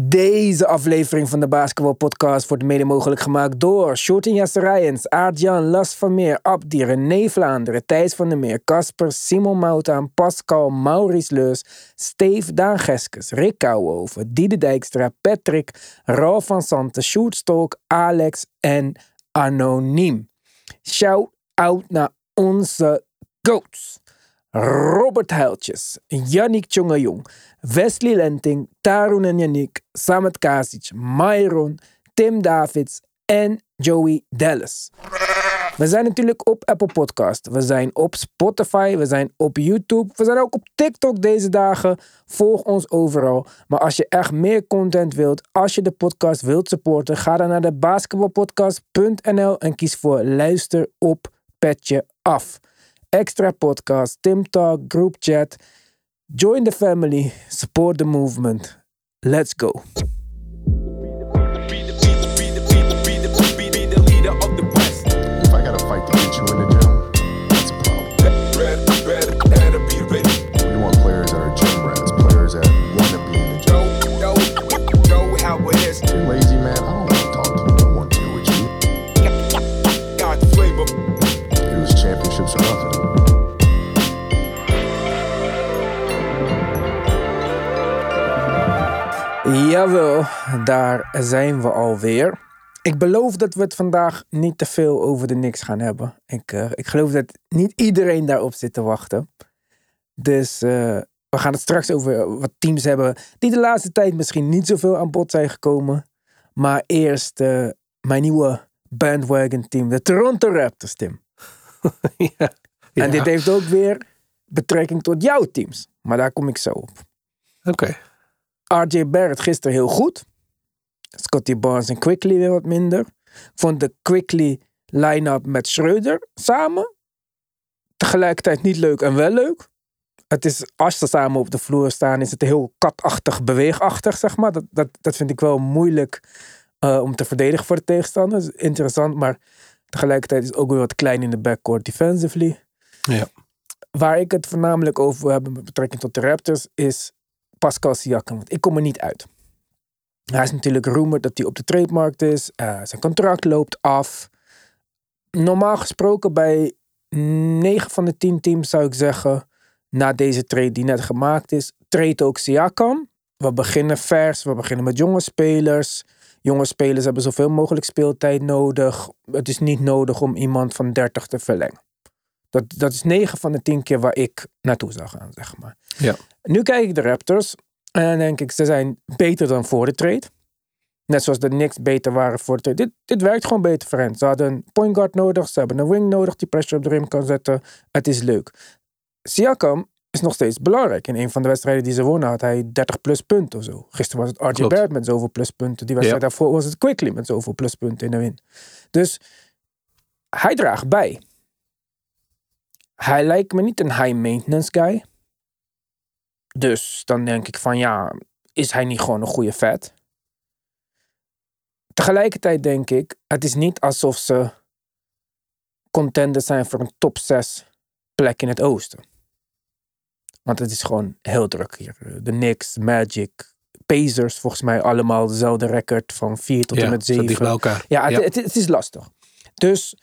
Deze aflevering van de Basketball Podcast wordt mede mogelijk gemaakt door Shorting Jasserijens, Aart-Jan, Las van Meer, Abdi, René Vlaanderen, Thijs van der Meer, Casper, Simon Moutaan, Pascal, Maurice Leus, Steve Daan Geskes, Rick Kouwhoven, Diede Dijkstra, Patrick, Ralf van Santen, Sjoerd Alex en Anoniem. Shout out naar onze goats. Robert Huiltjes, Yannick Tjongejong, Wesley Lenting, Tarun en Yannick, Samet Kasic, Myron, Tim Davids en Joey Dallas. We zijn natuurlijk op Apple Podcast. We zijn op Spotify. We zijn op YouTube. We zijn ook op TikTok deze dagen. Volg ons overal. Maar als je echt meer content wilt, als je de podcast wilt supporten, ga dan naar de basketbalpodcast.nl en kies voor luister op petje af. Extra podcast, Tim Talk, group chat. Join the family, support the movement. Let's go. Jawel, daar zijn we alweer. Ik beloof dat we het vandaag niet te veel over de Knicks gaan hebben. Ik, eh, ik geloof dat niet iedereen daarop zit te wachten. Dus eh, we gaan het straks over wat teams hebben die de laatste tijd misschien niet zoveel aan bod zijn gekomen. Maar eerst eh, mijn nieuwe bandwagon team, de Toronto Raptors, Tim. ja. En dit heeft ook weer betrekking tot jouw teams. Maar daar kom ik zo op. Oké. RJ Barrett gisteren heel goed. Scotty Barnes en Quickly weer wat minder. Ik vond de Quickly line-up met Schreuder samen. Tegelijkertijd niet leuk en wel leuk. Het is, als ze samen op de vloer staan, is het heel katachtig, beweegachtig, zeg maar. Dat, dat, dat vind ik wel moeilijk eh, om te verdedigen voor de tegenstander. Dat is interessant, maar tegelijkertijd is het ook weer wat klein in de backcourt defensively. Ja. Waar ik het voornamelijk over wil hebben met betrekking tot de Raptors is Pascal Siakam. Want ik kom er niet uit. Hij is natuurlijk rumored dat hij op de trademarkt is. Eh, zijn contract loopt af. Normaal gesproken bij 9 van de 10 teams zou ik zeggen... na deze trade die net gemaakt is... trade ook Siakam. We beginnen vers. We beginnen met jonge spelers. Jonge spelers hebben zoveel mogelijk speeltijd nodig. Het is niet nodig om iemand van 30 te verlengen. Dat, dat is 9 van de 10 keer waar ik naartoe zou gaan, zeg maar. Ja. Nu kijk ik de Raptors en dan denk ik, ze zijn beter dan voor de trade. Net zoals de Knicks beter waren voor de trade. Dit, dit werkt gewoon beter voor hen. Ze hadden een point guard nodig, ze hebben een wing nodig die pressure op de rim kan zetten. Het is leuk. Siakam is nog steeds belangrijk. In een van de wedstrijden die ze wonnen had hij 30 plus punten of zo. Gisteren was het RJ. Barrett met zoveel pluspunten. Die wedstrijd Ja. daarvoor was het Quickly met zoveel pluspunten in de win. Dus hij draagt bij. Hij lijkt me niet een high maintenance guy. Dus dan denk ik van ja, is hij niet gewoon een goede vet? Tegelijkertijd denk ik, het is niet alsof ze contenders zijn voor een top 6 plek in het oosten. Want het is gewoon heel druk hier. De Knicks, Magic, Pacers, volgens mij allemaal dezelfde record van 4 tot en met zo 7. dicht bij elkaar. Ja, het, Ja. Het, het is lastig. Dus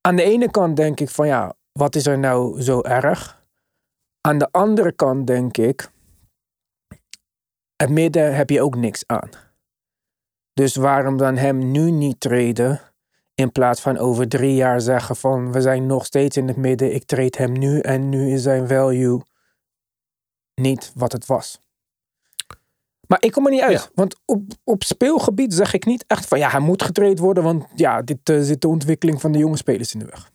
aan de ene kant denk ik van ja, wat is er nou zo erg? Aan de andere kant denk ik, het midden heb je ook niks aan. Dus waarom dan hem nu niet treden? In plaats van over drie jaar zeggen van we zijn nog steeds in het midden, ik treed hem nu en nu is zijn value niet wat het was. Maar ik kom er niet uit. Ja. Want op, op speelgebied zeg ik niet echt van ja, hij moet getraind worden. Want ja, dit eh, zit de ontwikkeling van de jonge spelers in de weg.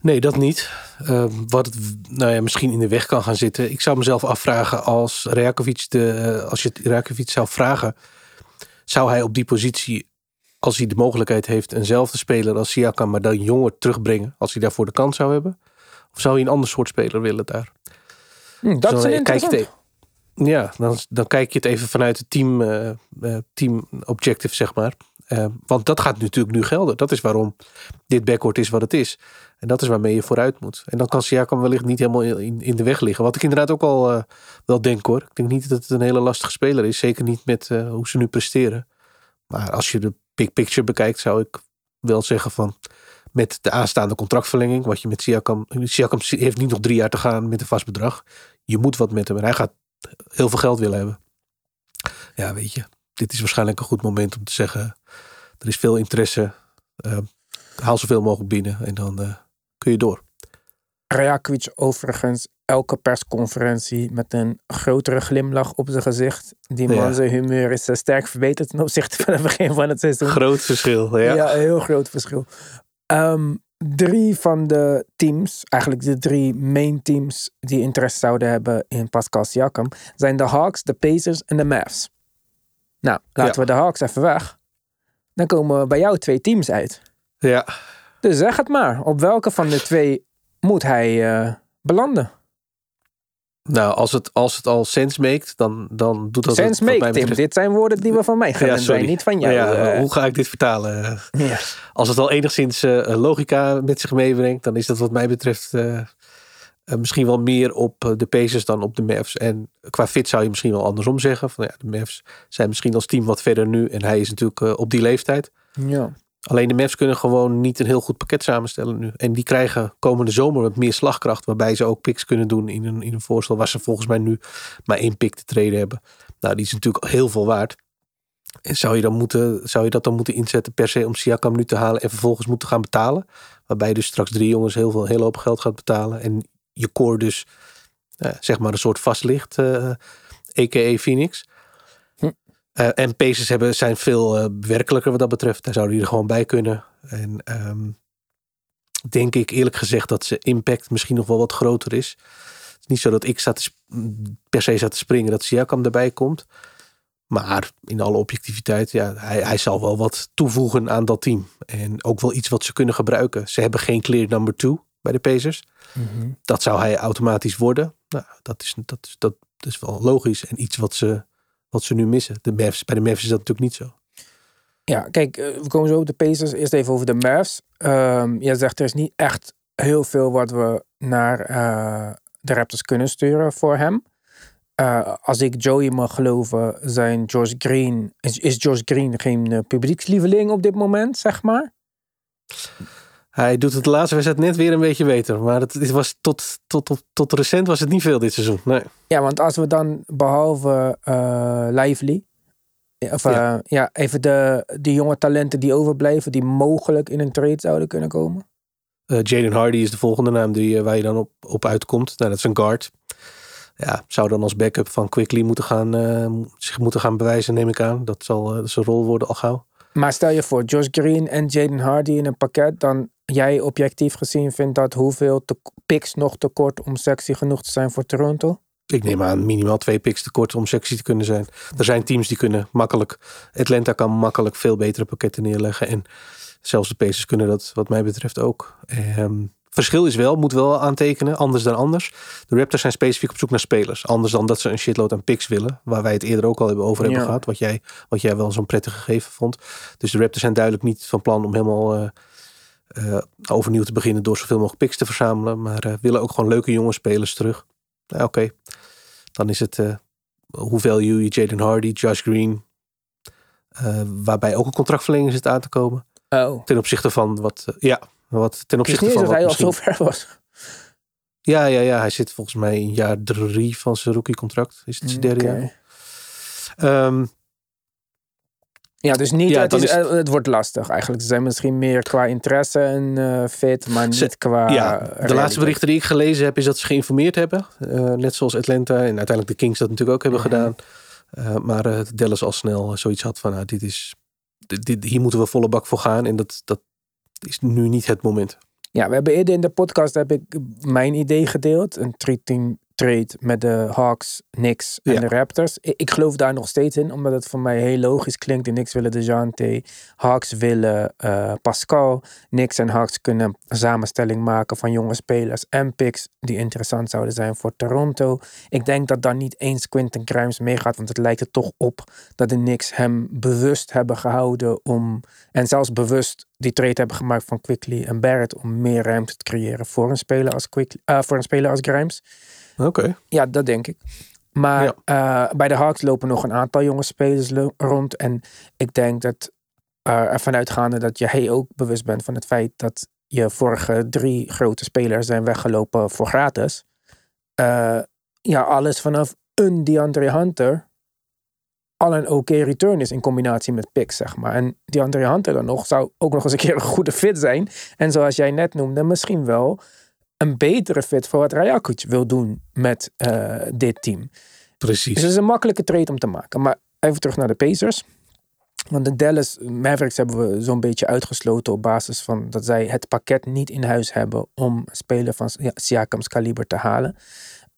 Nee, dat niet. Eh, wat het nou ja, misschien in de weg kan gaan zitten. Ik zou mezelf afvragen als Rajakovic de, eh, als je Rajakovic zou vragen, zou hij op die positie, als hij de mogelijkheid heeft, eenzelfde speler als Siakam, maar dan jonger terugbrengen, als hij daarvoor de kans zou hebben? Of zou hij een ander soort speler willen daar? Hm, dat Zo, is eh, kijk je het interessant. Ja, dan, dan kijk je het even vanuit het team, eh, team objective, zeg maar. Eh, want dat gaat natuurlijk nu gelden. Dat is waarom dit backcourt is wat het is. En dat is waarmee je vooruit moet. En dan kan Siakam wellicht niet helemaal in, in de weg liggen. Wat ik inderdaad ook al uh, wel denk hoor. Ik denk niet dat het een hele lastige speler is. Zeker niet met uh, hoe ze nu presteren. Maar als je de big picture bekijkt, zou ik wel zeggen van met de aanstaande contractverlenging, wat je met Siakam, Siakam heeft niet nog drie jaar te gaan met een vast bedrag. Je moet wat met hem en hij gaat heel veel geld willen hebben. Ja, weet je, dit is waarschijnlijk een goed moment om te zeggen, er is veel interesse, uh, haal zoveel mogelijk binnen en dan uh, kun je door. Rajakovic overigens elke persconferentie met een grotere glimlach op zijn gezicht. Die man ja. zijn humeur is sterk verbeterd ten opzichte van het begin van het seizoen. Groot verschil, ja. Ja, een heel groot verschil. Um, drie van de teams, eigenlijk de drie main teams die interesse zouden hebben in Pascal Siakam, zijn de Hawks, de Pacers en de Mavs. Nou, laten ja. we de Hawks even weg. Dan komen we bij jou twee teams uit. Ja. Dus zeg het maar. Op welke van de twee moet hij uh, belanden? Nou, als het, als het al sens maakt, dan, dan doet dat Sens make, Tim. Dit zijn woorden die we van mij gaan ja, zijn, niet van jou. Ja, uh, hoe ga ik dit vertalen? Als het al enigszins uh, logica met zich meebrengt, dan is dat wat mij betreft uh, misschien wel meer op de Pacers dan op de Mavs. En qua fit zou je misschien wel andersom zeggen. Van, ja, de Mavs zijn misschien als team wat verder nu en hij is natuurlijk op die leeftijd. Ja. Alleen de Mavs kunnen gewoon niet een heel goed pakket samenstellen nu. En die krijgen komende zomer wat meer slagkracht. Waarbij ze ook picks kunnen doen in een, in een voorstel waar ze volgens mij nu maar één pick te treden hebben. Nou, die is natuurlijk heel veel waard. En zou je, dan moeten, zou je dat dan moeten inzetten per se om Siakam nu te halen en vervolgens moeten gaan betalen? Waarbij je dus straks drie jongens heel veel, heel hoop geld gaat betalen. En je core dus uh, zeg maar een soort vast ligt, uh, a.k.a. Phoenix. Uh, en Pacers hebben, zijn veel werkelijker wat dat betreft. Daar zouden die er gewoon bij kunnen. En um, denk ik eerlijk gezegd dat zijn impact misschien nog wel wat groter is. Het is niet zo dat ik te per se zat te springen dat Siakam erbij komt. Maar in alle objectiviteit, ja, hij, hij zal wel wat toevoegen aan dat team. En ook wel iets wat ze kunnen gebruiken. Ze hebben geen clear number two bij de Pacers. Mm -hmm. Dat zou hij automatisch worden. Nou, dat is, dat, is, dat is wel logisch. En iets wat ze wat ze nu missen. De Mavs, bij de Mavs is dat natuurlijk niet zo. Ja, kijk, we komen zo op de Pacers. Eerst even over de Mavs. Um, jij zegt er is niet echt heel veel wat we naar uh, de Raptors kunnen sturen voor hem. Uh, als ik Joey mag geloven, zijn George Green, is, is George Green geen uh, publiekslieveling op dit moment, zeg maar? Hij doet het de laatste wedstrijd net weer een beetje beter. Maar het, het was tot, tot, tot, tot recent was het niet veel dit seizoen. Nee. Ja, want als we dan behalve uh, Lively. Of ja. Uh, ja, even de, de jonge talenten die overblijven. Die mogelijk in een trade zouden kunnen komen. Uh, Jaden Hardy is de volgende naam die, waar je dan op, op uitkomt. Nou, dat is een guard. Ja, zou dan als backup van Quickly moeten gaan, zich moeten gaan bewijzen, neem ik aan. Dat zal zijn rol worden al gauw. Maar stel je voor, Josh Green en Jaden Hardy in een pakket, dan jij objectief gezien vindt dat hoeveel te, picks nog tekort om sexy genoeg te zijn voor Toronto? Ik neem aan minimaal twee picks tekort om sexy te kunnen zijn. Er zijn teams die kunnen makkelijk. Atlanta kan makkelijk veel betere pakketten neerleggen. En zelfs de Pacers kunnen dat wat mij betreft ook. Um, verschil is wel, moet wel aantekenen, anders dan anders. De Raptors zijn specifiek op zoek naar spelers. Anders dan dat ze een shitload aan picks willen. Waar wij het eerder ook al hebben over hebben ja. gehad. Wat jij, wat jij wel zo'n prettig gegeven vond. Dus de Raptors zijn duidelijk niet van plan om helemaal... Uh, uh, overnieuw te beginnen door zoveel mogelijk picks te verzamelen. Maar uh, willen ook gewoon leuke jonge spelers terug. Nou, Oké, okay. dan is het uh, hoe value je Jaden Hardy, Josh Green. waarbij ook een contractverlenging zit aan te komen. Oh. Ten opzichte van wat, ja, wat ten opzichte niet van. dat hij al zo ver was. Ja, ja, ja, hij zit volgens mij in jaar drie van zijn rookie contract. Is het zijn derde okay. jaar. Um, ja, dus niet, ja, het, is, het, het, wordt lastig eigenlijk. Ze zijn misschien meer qua interesse en uh, fit, maar niet ze, qua. Ja, de realiteit. laatste berichten die ik gelezen heb, is dat ze geïnformeerd hebben. Uh, net zoals Atlanta en uiteindelijk de Kings dat natuurlijk ook hebben mm -hmm. gedaan. Uh, maar Dallas al snel zoiets had van: nou, dit is, dit, hier moeten we volle bak voor gaan. En dat, dat is nu niet het moment. Ja, we hebben eerder in de podcast heb ik mijn idee gedeeld. Een trade met de Hawks, Knicks en Ja. de Raptors. Ik, ik geloof daar nog steeds in, omdat het voor mij heel logisch klinkt. De Knicks willen DeJounte, Hawks willen eh, Pascal. Knicks en Hawks kunnen een samenstelling maken van jonge spelers en picks die interessant zouden zijn voor Toronto. Ik denk dat daar niet eens Quentin Grimes meegaat, want het lijkt er toch op dat de Knicks hem bewust hebben gehouden om, en zelfs bewust die trade hebben gemaakt van Quickly en Barrett om meer ruimte te creëren voor een speler als, Quickly, eh, voor een speler als Grimes. Oké. Ja, dat denk ik. Maar Ja. eh, bij de Hawks lopen nog een aantal jonge spelers rond. En ik denk dat eh, ervan uitgaande dat jij ook bewust bent van het feit dat je vorige drie grote spelers zijn weggelopen voor gratis. Eh, ja, alles vanaf een DeAndre Hunter al een oké return is in combinatie met picks, zeg maar. En DeAndre Hunter dan nog zou ook nog eens een keer een goede fit zijn. En zoals jij net noemde, misschien wel een betere fit voor wat Rajakic wil doen met eh, dit team. Dus Precies. het is een makkelijke trade om te maken. Maar even terug naar de Pacers. Want de Dallas Mavericks hebben we zo'n beetje uitgesloten op basis van dat zij het pakket niet in huis hebben om een speler van ja, Siakam's kaliber te halen.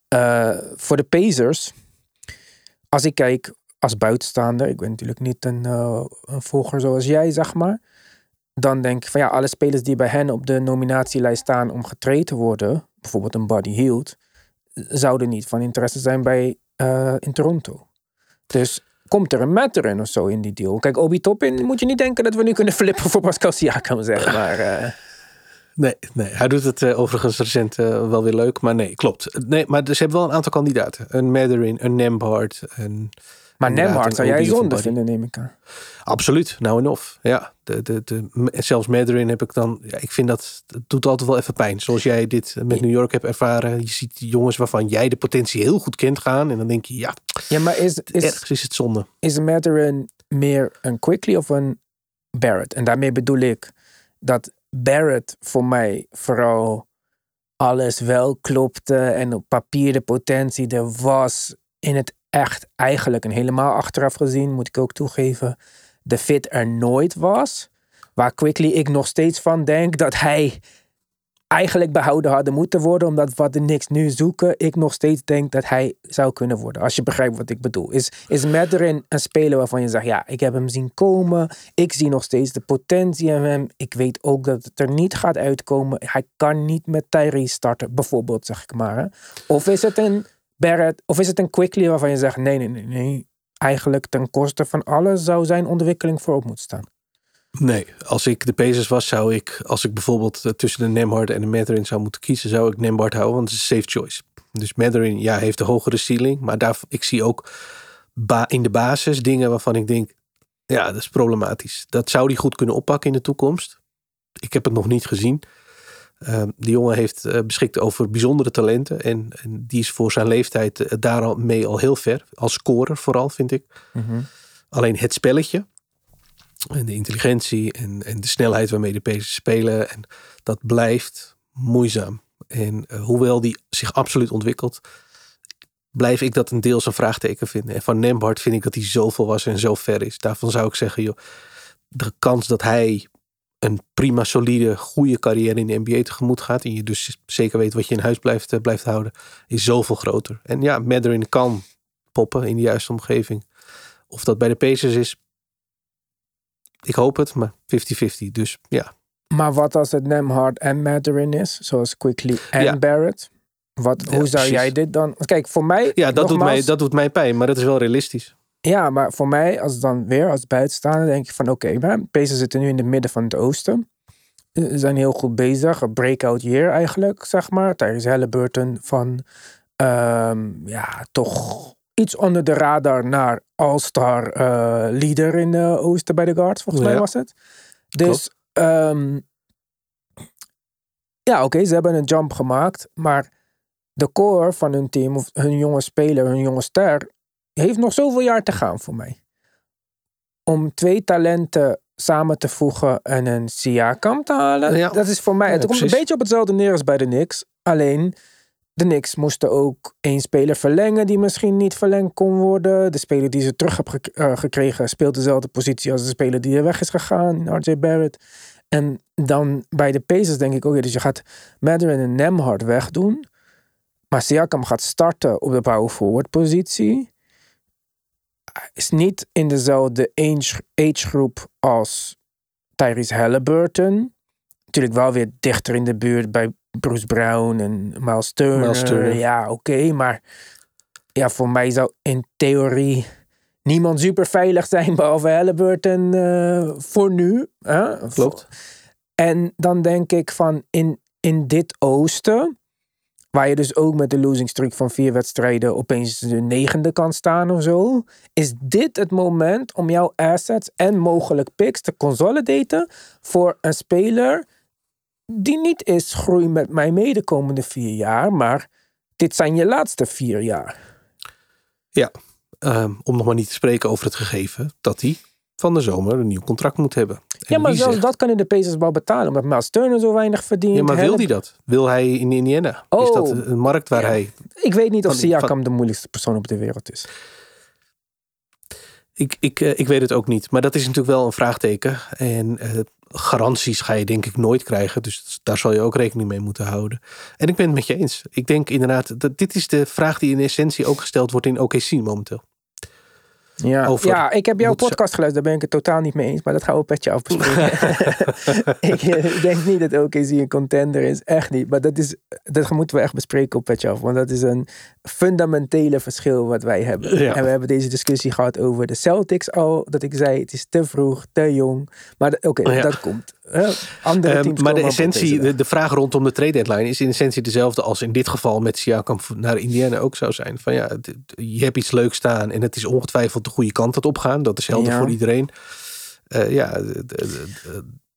Eh, voor de Pacers, als ik kijk als buitenstaander, ik ben natuurlijk niet een, eh, een volger zoals jij, zeg maar. Dan denk ik van ja, alle spelers die bij hen op de nominatielijst staan om getraind te worden, bijvoorbeeld een Buddy Hield, zouden niet van interesse zijn bij eh, in Toronto. Dus komt er een Matterin of zo in die deal? Kijk, Obi Toppin moet je niet denken dat we nu kunnen flippen voor Pascal Siakam, zeg maar. eh. Nee, nee, hij doet het eh, overigens recent wel weer leuk. Maar nee, klopt. Nee, maar ze hebben wel een aantal kandidaten. Een Matherin, een Nembhard. Een, maar Nemhard zou jij zonde vinden, neem ik aan. Absoluut, nou en of. Ja, de, de, de, zelfs Matherin heb ik dan... Ja, ik vind dat, het doet altijd wel even pijn. Zoals jij dit met New York hebt ervaren. Je ziet jongens waarvan jij de potentie heel goed kent gaan. En dan denk je, ja, Ja, maar is, is, ergens is het zonde. is Matterin meer een Quickly of een Barrett? En daarmee bedoel ik dat Barrett voor mij vooral alles wel klopte en op papier de potentie er was. In het echt eigenlijk en helemaal achteraf gezien, moet ik ook toegeven, de fit er nooit was. Waar Quickly ik nog steeds van denk dat hij eigenlijk behouden hadden moeten worden. Omdat wat de Knicks nu zoeken, ik nog steeds denk dat hij zou kunnen worden. Als je begrijpt wat ik bedoel. Is, is Mathurin een speler waarvan je zegt, ja, ik heb hem zien komen. Ik zie nog steeds de potentie in hem. Ik weet ook dat het er niet gaat uitkomen. Hij kan niet met Tyrese starten, bijvoorbeeld, zeg ik maar. Of is het een Of is het een Quickly waarvan je zegt, nee, nee, nee, nee. Eigenlijk ten koste van alles zou zijn ontwikkeling voorop moeten staan. Nee, als ik de Pacers was, zou ik, als ik bijvoorbeeld eh, tussen de Nemhard en de Matherin zou moeten kiezen, zou ik Nemhard houden, want het is een safe choice. Dus Matherin, ja, heeft een hogere ceiling, maar daar, ik zie ook in de basis dingen waarvan ik denk, ja, dat is problematisch. Dat zou hij goed kunnen oppakken in de toekomst. Ik heb het nog niet gezien. Uh, die jongen heeft uh, beschikt over bijzondere talenten en, en, die is voor zijn leeftijd uh, daar al mee al heel ver. Als scorer vooral, vind ik. Mm -hmm. Alleen het spelletje, en de intelligentie en, en de snelheid waarmee de Pacers spelen. En dat blijft moeizaam. En uh, hoewel die zich absoluut ontwikkelt, blijf ik dat een deels een vraagteken vinden. En van Nembhard vind ik dat hij zoveel was en zo ver is. Daarvan zou ik zeggen, joh, de kans dat hij een prima, solide, goede carrière in de NBA tegemoet gaat. En je dus zeker weet wat je in huis blijft, uh, blijft houden, is zoveel groter. En ja, Matherin kan poppen in de juiste omgeving. Of dat bij de Pacers is, ik hoop het, maar 50-50. Dus ja. Maar wat als het Nemhard en Matherin is, zoals Quickly en ja. Barrett? Wat, hoe zou precies. jij dit dan... Kijk, voor mij... Ja, dat, nogmaals, doet mij, dat doet mij pijn, maar dat is wel realistisch. Ja, maar voor mij, als dan weer als buitenstaander, denk ik van oké, okay, Pacers zitten nu in het midden van het oosten. Ze zijn heel goed bezig. Een breakout year eigenlijk, zeg maar. Tijdens Halliburton van, um, ja, toch iets onder de radar naar all-star uh, leader in de oosten bij de guards, volgens ja. mij was het. Dus, um, ja, oké, okay, ze hebben een jump gemaakt, maar de core van hun team, of hun jonge speler, hun jonge ster, heeft nog zoveel jaar te gaan voor mij. Om twee talenten samen te voegen en een Siakam te halen. Ja. Dat is voor mij, ja, het komt precies. een beetje op hetzelfde neer als bij de Knicks. Alleen, de Knicks moesten ook één speler verlengen die misschien niet verlengd kon worden. De speler die ze terug hebben uh, gekregen speelt dezelfde positie als de speler die er weg is gegaan, RJ Barrett. En dan bij de Pacers denk ik ook, okay, dus je gaat Matherin en Nemhard wegdoen. Maar Siakam gaat starten op de power forward positie. Is niet in dezelfde age, agegroep als Tyrese Halliburton. Natuurlijk wel weer dichter in de buurt bij Bruce Brown en Miles Turner. Miles Turner. Ja, oké. maar ja, voor mij zou in theorie niemand super veilig zijn behalve Halliburton eh, voor nu. Hè? Klopt. En dan denk ik van in, in dit oosten, waar je dus ook met de losing streak van vier wedstrijden opeens de negende kan staan of zo, is dit het moment om jouw assets en mogelijk picks te consolidaten voor een speler die niet is groei met mij mee de komende vier jaar, maar dit zijn je laatste vier jaar. Ja, ehm, om nog maar niet te spreken over het gegeven dat hij van de zomer een nieuw contract moet hebben. En ja, maar zelfs zegt- dat kan in de Pacers wel betalen, omdat Miles Turner zo weinig verdient. Ja, maar wil hij dat? Wil hij in Indiana? Is Oh. dat een markt waar Ja. hij... Ik weet niet of Siakam van- de moeilijkste persoon op de wereld is. Ik, ik, eh, ik weet het ook niet. Maar dat is natuurlijk wel een vraagteken. En eh, garanties ga je denk ik nooit krijgen. Dus daar zal je ook rekening mee moeten houden. En ik ben het met je eens. Ik denk inderdaad, dat dit is de vraag die in essentie ook gesteld wordt in OKC momenteel. Ja, Over- ja ik heb jouw podcast geluisterd, daar ben ik het totaal niet mee eens. Maar dat gaan we op petje af bespreken. ik eh, denk niet dat OKC een contender is. Echt niet. Maar dat, is, dat moeten we echt bespreken op petje af. Want dat is een fundamentele verschil wat wij hebben. Ja. En we hebben deze discussie gehad over de Celtics al. Dat ik zei, het is te vroeg, te jong. Maar oké, Ja. dat komt. Andere Ehm, teams maar de essentie, de, de vraag rondom de trade deadline is in essentie dezelfde als in dit geval met Siakam naar Indiana ook zou zijn. Van ja, je hebt iets leuks staan en het is ongetwijfeld de goede kant dat opgaan. Dat is helder Ja. voor iedereen. Eh, ja,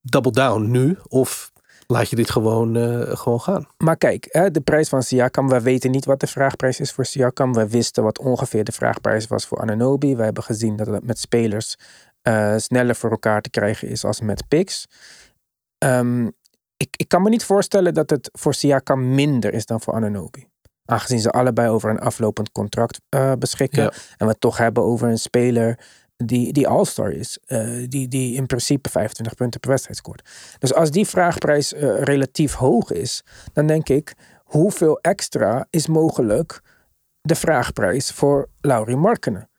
double down nu of laat je dit gewoon, eh, gewoon gaan. Maar kijk, hè, de prijs van Siakam. We weten niet wat de vraagprijs is voor Siakam. We wisten wat ongeveer de vraagprijs was voor Ananobi. We hebben gezien dat het met spelers eh, sneller voor elkaar te krijgen is als met picks. Ehm, ik, ik kan me niet voorstellen dat het voor Siakam minder is dan voor Ananobi. Aangezien ze allebei over een aflopend contract eh, beschikken. Ja. En we het toch hebben over een speler die, die all-star is. eh, die, die in principe 25 punten per wedstrijd scoort. Dus als die vraagprijs relatief hoog is, dan denk ik, hoeveel extra is mogelijk de vraagprijs voor Laurie Markkenen?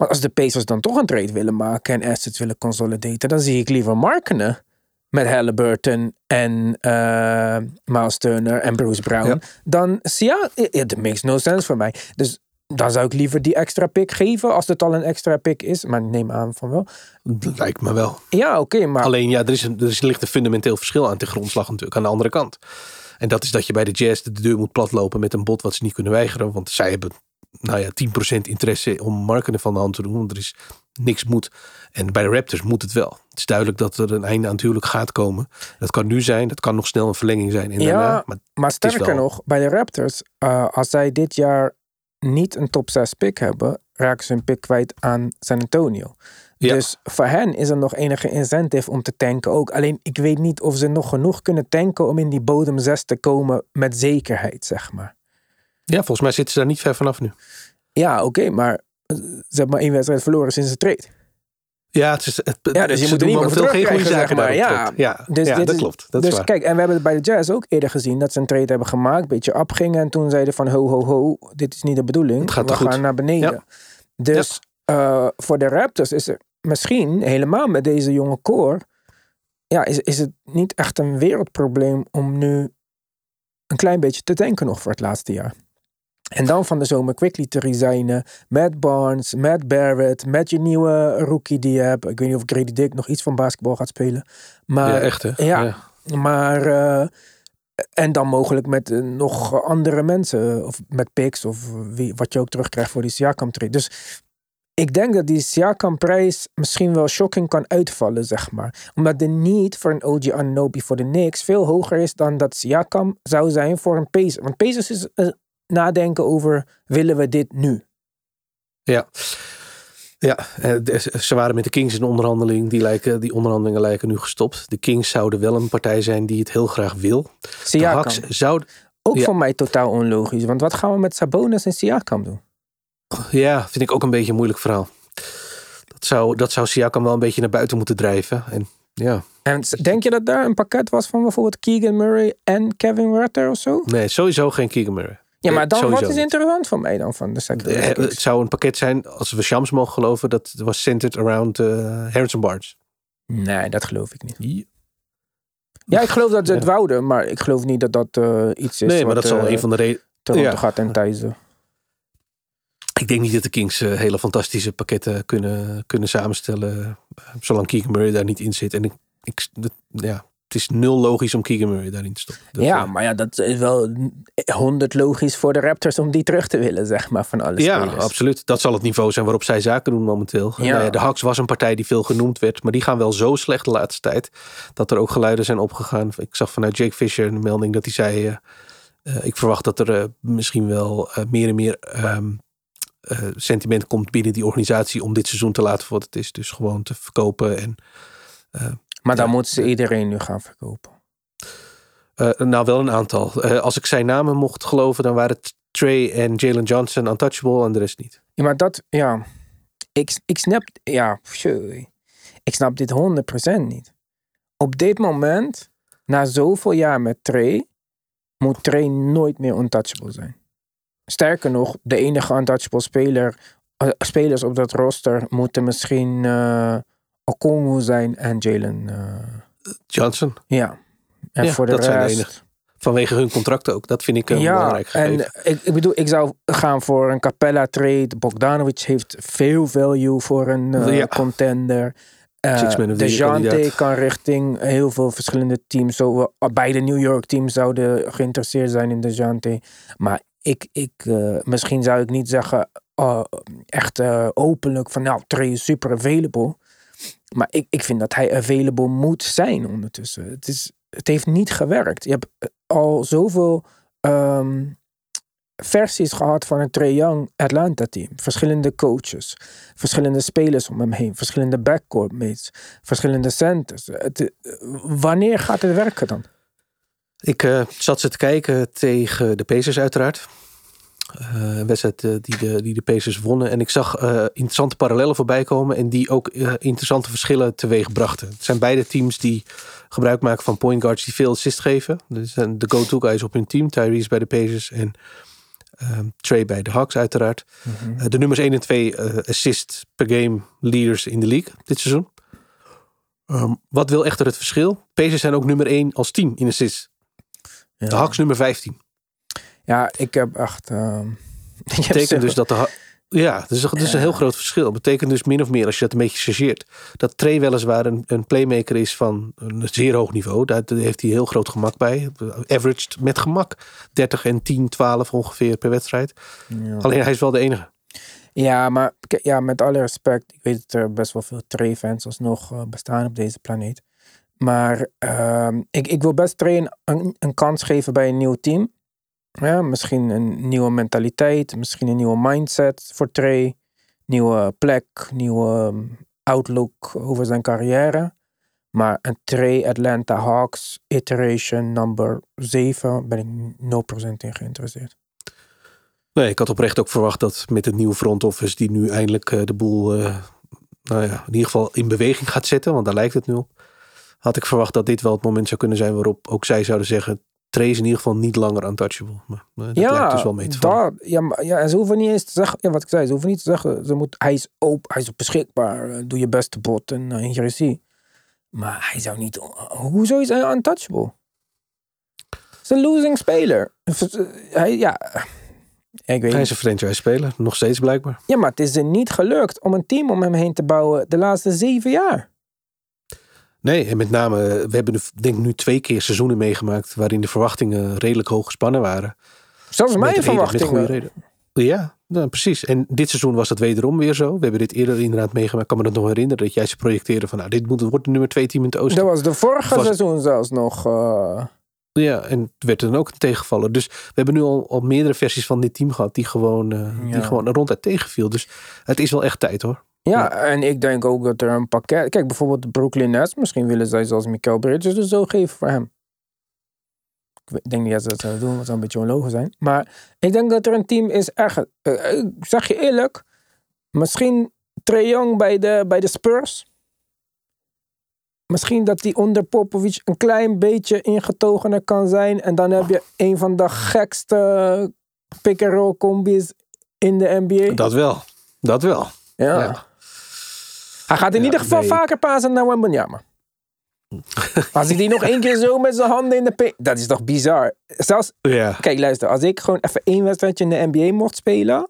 Want als de Pacers dan toch een trade willen maken en assets willen consolidaten, dan zie ik liever Markkenen met Halliburton en eh Miles Turner en Bruce Brown Ja. dan ja, it makes no sense voor mij. Dus dan zou ik liever die extra pick geven als het al een extra pick is. Maar neem aan van wel. Lijkt me wel. Ja, oké, maar Alleen ja, er, is een, er ligt een fundamenteel verschil aan de grondslag natuurlijk aan de andere kant. En dat is dat je bij de Jazz de deur moet platlopen met een bod wat ze niet kunnen weigeren. Want zij hebben nou ja, 10% interesse om markenen van de hand te doen. Want er is niks moet. En bij de Raptors moet het wel. Het is duidelijk dat er een einde aan het huwelijk gaat komen. Dat kan nu zijn. Dat kan nog snel een verlenging zijn. En Ja, daarna, maar sterker wel- nog, bij de Raptors, eh, als zij dit jaar niet een top 6 pick hebben, raken ze hun pick kwijt aan San Antonio. Ja. Dus voor hen is er nog enige incentive om te tanken ook. Alleen ik weet niet of ze nog genoeg kunnen tanken om in die bodem 6 te komen met zekerheid, zeg maar. Ja, volgens mij zitten ze daar niet ver vanaf nu. Ja, oké, maar eh, ze hebben maar één wedstrijd verloren sinds de trade. Ja, het is, het, Ja, dus je moet er niet momenteel geen goede zaken maar. Ja, ja, Dus ja dit dat is- klopt. Dat is dus waar. kijk, en we hebben het bij de Jazz ook eerder gezien dat ze een trade hebben gemaakt, een beetje opgingen en toen zeiden van ho ho ho, dit is niet de bedoeling, Het gaat we goed. gaan naar beneden. Ja. Dus eh, voor de Raptors is er misschien helemaal met deze jonge core, ja, is, is het niet echt een wereldprobleem om nu een klein beetje te denken nog voor het laatste jaar. En dan van de zomer quickly te resignen met Barnes, met Barrett, met je nieuwe rookie die je hebt. Ik weet niet of Grady Dick nog iets van basketbal gaat spelen. Maar ja, echt hè? ja. maar eh, en dan mogelijk met eh, nog andere mensen of met picks of wie, wat je ook terugkrijgt voor die Siakam trade. Dus ik denk dat die Siakam prijs misschien wel shocking kan uitvallen, zeg maar. Omdat de need voor een OG Anunoby voor de Knicks veel hoger is dan dat Siakam zou zijn voor een Pacers. Want Pacers is eh, nadenken over willen we dit nu? Ja. Ja, eh, de- ze waren met de Kings in onderhandeling. Die, lijken, die onderhandelingen lijken nu gestopt. De Kings zouden wel een partij zijn die het heel graag wil. De Siakam. Hawks zouden... Ook ja. voor mij totaal onlogisch. Want wat gaan we met Sabonis en Siakam doen? Ja, vind ik ook een beetje een moeilijk verhaal. Dat zou, dat zou Siakam wel een beetje naar buiten moeten drijven. En ja, En denk je dat daar een pakket was van bijvoorbeeld Keegan Murray en Kevin Werther of zo? nee, sowieso geen Keegan Murray. Ja, maar Eh, dan, wat sowieso is niet. interessant voor mij dan van de second Eh, Het zou een pakket zijn, als we Shams mogen geloven, dat was centered around eh, Harrison Barnes. Nee, dat geloof ik niet. Ja, ik geloof dat ze het Ja. wouden, maar ik geloof niet dat dat iets is Nee, maar wat, dat zal eh, een van de redenen. Toronto ja. gaat en thuizen. Ik denk niet dat de Kings hele fantastische pakketten kunnen, kunnen samenstellen. zolang Keegan Murray daar niet in zit. En ik, ik, dat- ja, het is nul logisch om Keegan Murray daarin te stoppen. Dat, ja, eh, maar ja, dat is wel 100 logisch voor de Raptors om die terug te willen, zeg maar, van alle ja, spelers. absoluut. Dat zal het niveau zijn waarop zij zaken doen momenteel. Ja. Nou ja, de Hawks was een partij die veel genoemd werd. Maar die gaan wel zo slecht de laatste tijd. Dat er ook geluiden zijn opgegaan. Ik zag vanuit Jake Fisher een melding dat hij zei... eh, eh, ik verwacht dat er misschien wel meer en meer eh, sentiment komt binnen die organisatie... om dit seizoen te laten voor wat het is. Dus gewoon te verkopen en... Maar dan Ja. moeten ze iedereen nu gaan verkopen. Eh, nou, wel een aantal. Eh, als ik zijn namen mocht geloven, dan waren het Trey en Jalen Johnson untouchable en de rest niet. Ja, maar dat, ja. Ik, ik snap, ja, sorry. Ik snap dit 100% niet. Op dit moment, na zoveel jaar met Trey, moet Trey nooit meer untouchable zijn. Sterker nog, de enige untouchable speler, eh, spelers op dat roster moeten misschien Okongwu zijn en Jalen. eh, Johnson, ja. En Ja, voor de dat zijn de enige. vanwege hun contract ook. Dat vind ik een ja, belangrijk gegeven. en ik, ik bedoel, ik zou gaan voor een Capella trade. Bogdanovic heeft veel value voor een eh, Ja. contender. Eh de Jante kan richting heel veel verschillende teams. Zo, uh, beide New York teams zouden geïnteresseerd zijn in de Jante. Maar ik, ik, eh, misschien zou ik niet zeggen uh, echt uh, openlijk van nou, Trey is super available. Maar ik, ik vind dat hij available moet zijn ondertussen. Het, is, het heeft niet gewerkt. Je hebt al zoveel um, versies gehad van een Trae Young Atlanta team. Verschillende coaches, verschillende spelers om hem heen, verschillende backcourt mates, verschillende centers. Het, wanneer gaat het werken dan? Ik uh, zat ze te kijken tegen de Pacers uiteraard. Een wedstrijd uh, die, de, die de Pacers wonnen. En ik zag uh, interessante parallellen voorbij komen. En die ook interessante verschillen teweeg brachten. Het zijn beide teams die gebruik maken van point guards die veel assist geven. Zijn de go-to guys op hun team. Tyrese bij de Pacers en um, Trey bij de Hawks uiteraard. Mm -hmm. de nummers 1 en 2 assist per game leaders in de league dit seizoen. Um, wat wil echter het verschil? Pacers zijn ook nummer 1 als team in assists. Ja. De Hawks nummer 15. Ja, ik heb echt. Uh, betekent dus dat de. Ja, dat is, dat is een heel groot verschil. Dat betekent dus min of meer, als je dat een beetje chargeert, dat Trey weliswaar een, een playmaker is van een zeer hoog niveau. Daar heeft hij heel groot gemak bij. Averaged met gemak 30 en 10, 12 ongeveer per wedstrijd. Ja. Alleen hij is wel de enige. Ja, maar ja, met alle respect, ik weet dat er best wel veel Trey-fans alsnog uh, bestaan op deze planeet. Maar uh, ik, ik wil best Trey een, een kans geven bij een nieuw team. Ja, misschien een nieuwe mentaliteit, misschien een nieuwe mindset voor Trey. Nieuwe plek, nieuwe outlook over zijn carrière. Maar een Trey Atlanta Hawks iteration number 7 ben ik 0% in geïnteresseerd. Nee, ik had oprecht ook verwacht dat met het nieuwe front office die nu eindelijk uh, de boel, uh, nou ja, in ieder geval in beweging gaat zetten, want daar lijkt het nu. Had ik verwacht dat dit wel het moment zou kunnen zijn waarop ook zij zouden zeggen: Trey is in ieder geval niet langer untouchable. Maar dat ja, lijkt dus wel mee te vallen. Ja, maar, ja, en ze hoeven niet eens te zeggen, ja, wat ik zei, ze hoeven niet te zeggen, ze moet, hij is open, hij is beschikbaar, doe je beste bot en uh, hier is hij. Maar hij zou niet, hoezo is hij untouchable? Het is een losing speler. Hij, ja, ik weet hij is een franchise speler, nog steeds blijkbaar. Ja, maar het is er niet gelukt om een team om hem heen te bouwen de laatste zeven jaar. Nee, en met name, we hebben denk ik nu twee keer seizoenen meegemaakt waarin de verwachtingen redelijk hoog gespannen waren. Zelfs mijn verwachtingen. Met goede reden. Ja, nou, precies. En dit seizoen was dat wederom weer zo. We hebben dit eerder inderdaad meegemaakt. Ik kan me dat nog herinneren dat jij ze projecteerde van, nou, dit moet, wordt de nummer twee team in het oosten. Dat was de vorige was... seizoen zelfs nog. Uh... Ja, en het werd dan ook een tegenvaller. Dus we hebben nu al, al meerdere versies van dit team gehad die gewoon, uh, ja. die gewoon ronduit tegenviel. Dus het is wel echt tijd hoor. Ja, en ik denk ook dat er een pakket... Kijk, bijvoorbeeld de Brooklyn Nets. Misschien willen zij zoals Mikael Bridges er zo geven voor hem. Ik denk niet dat ze dat zouden doen, wat zou een beetje onlogisch zijn. Maar ik denk dat er een team is echt... Uh, ik zeg je eerlijk, misschien Trae Young bij de, bij de Spurs. Misschien dat die onder Popovic een klein beetje ingetogener kan zijn. En dan heb je een van de gekste pick-and-roll combis in de NBA? Dat wel. Dat wel. ja. ja. Hij gaat in Ja, ieder geval nee. vaker pasen naar Wembanyama. Als ik die nog één keer zo met zijn handen in de pik... Dat is toch bizar? Zelfs, Ja. kijk luister. Als ik gewoon even één wedstrijdje in de NBA mocht spelen.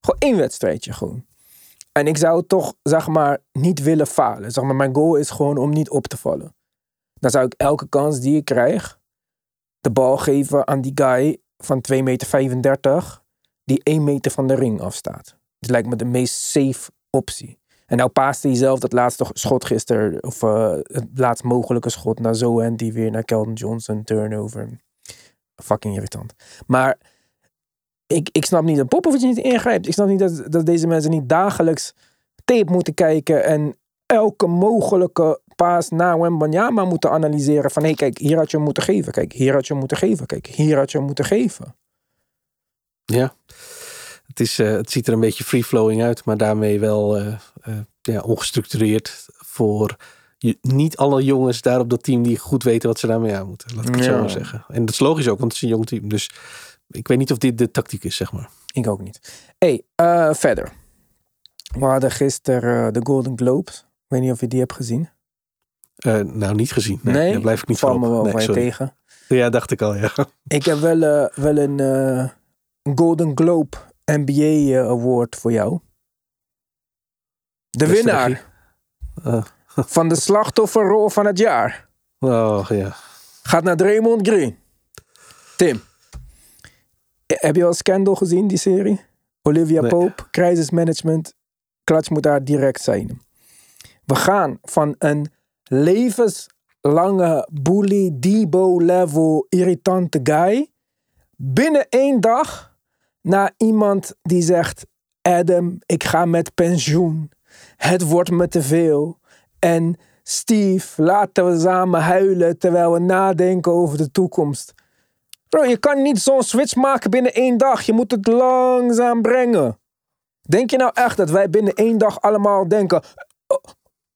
Gewoon één wedstrijdje gewoon. En ik zou toch, zeg maar, niet willen falen. Zeg maar, mijn goal is gewoon om niet op te vallen. Dan zou ik elke kans die ik krijg... de bal geven aan die guy van 2,35 meter... die 1 meter van de ring afstaat. Het lijkt me de meest safe optie. En nou paaste hij zelf dat laatste schot gisteren, of eh, het laatst mogelijke schot naar zo en die weer naar Keldon Johnson, turnover. Fucking irritant. Maar ik, ik snap niet dat Popovic niet ingrijpt. Ik snap niet dat, dat deze mensen niet dagelijks tape moeten kijken en elke mogelijke paas naar Wembanyama moeten analyseren. Van hé, hey, kijk, hier had je hem moeten geven. Kijk, hier had je hem moeten geven. Kijk, hier had je hem moeten geven. Ja. Het, is, eh, het ziet er een beetje free-flowing uit, maar daarmee wel eh, eh, ja, ongestructureerd voor je, niet alle jongens daar op dat team die goed weten wat ze daarmee aan moeten. Laat ik het Ja. zo maar zeggen. En dat is logisch ook, want het is een jong team. Dus ik weet niet of dit de tactiek is, zeg maar. Ik ook niet. hey, verder. We hadden gisteren de Golden Globes. Ik weet niet of je die hebt gezien. Nou, niet gezien. Nee, daar blijf ik niet van me wel Nee, sorry. tegen. Ja, dacht ik al, ja. Ik heb wel, wel een Golden Globe NBA eh, Award voor jou. De Beste winnaar. Ah. van de slachtofferrol van het jaar Oh, ja. gaat naar Draymond Green. Tim. eh, Heb je al Scandal gezien, die serie? Olivia Nee. Pope, Crisis Management. Clutch moet daar direct zijn. We gaan van een levenslange bully, Debo-level, irritante guy... binnen één dag naar iemand die zegt... Adam, ik ga met pensioen. Het wordt me te veel. En Steve, laten we samen huilen terwijl we nadenken over de toekomst. Bro, je kan niet zo'n switch maken binnen één dag. Je moet het langzaam brengen. Denk je nou echt dat wij binnen één dag allemaal denken... "Oh,